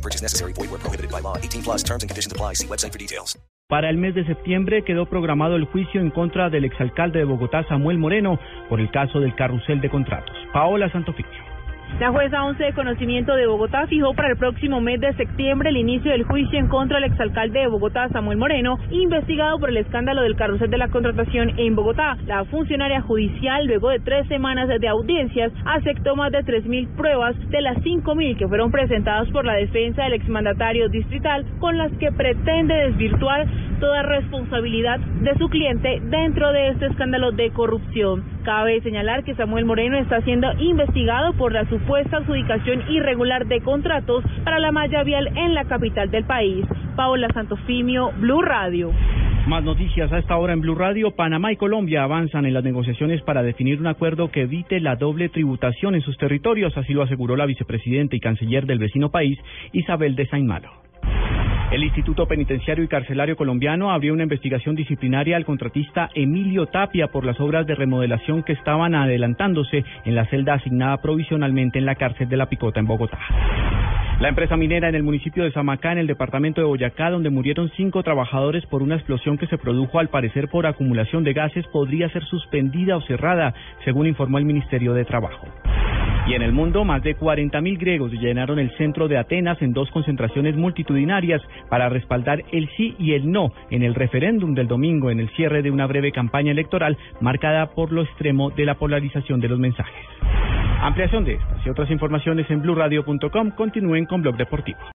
No purchase necessary. Void where prohibited by law. 18 plus terms and conditions apply. See website for details. Para el mes de septiembre quedó programado el juicio en contra del exalcalde de Bogotá, Samuel Moreno, por el caso del carrusel de contratos. Paola Santofimio. La jueza 11 de conocimiento de Bogotá fijó para el próximo mes de septiembre el inicio del juicio en contra del exalcalde de Bogotá, Samuel Moreno, investigado por el escándalo del carrusel de la contratación en Bogotá. La funcionaria judicial, luego de tres semanas de audiencias, aceptó más de 3.000 pruebas de las 5.000 que fueron presentadas por la defensa del exmandatario distrital, con las que pretende desvirtuar toda responsabilidad de su cliente dentro de este escándalo de corrupción. Cabe señalar que Samuel Moreno está siendo investigado por la supuesta adjudicación irregular de contratos para la malla vial en la capital del país. Paola Santofimio, Blue Radio. Más noticias a esta hora en Blue Radio. Panamá y Colombia avanzan en las negociaciones para definir un acuerdo que evite la doble tributación en sus territorios, así lo aseguró la vicepresidenta y canciller del vecino país, Isabel de Saint Malo. El Instituto Penitenciario y Carcelario Colombiano abrió una investigación disciplinaria al contratista Emilio Tapia por las obras de remodelación que estaban adelantándose en la celda asignada provisionalmente en la cárcel de La Picota en Bogotá. La empresa minera en el municipio de Samacá, en el departamento de Boyacá, donde murieron cinco trabajadores por una explosión que se produjo al parecer por acumulación de gases, podría ser suspendida o cerrada, según informó el Ministerio de Trabajo. Y en el mundo, más de 40.000 griegos llenaron el centro de Atenas en dos concentraciones multitudinarias para respaldar el sí y el no en el referéndum del domingo en el cierre de una breve campaña electoral marcada por lo extremo de la polarización de los mensajes. Ampliación de estas y otras informaciones en blurradio.com. Continúen con Blog Deportivo.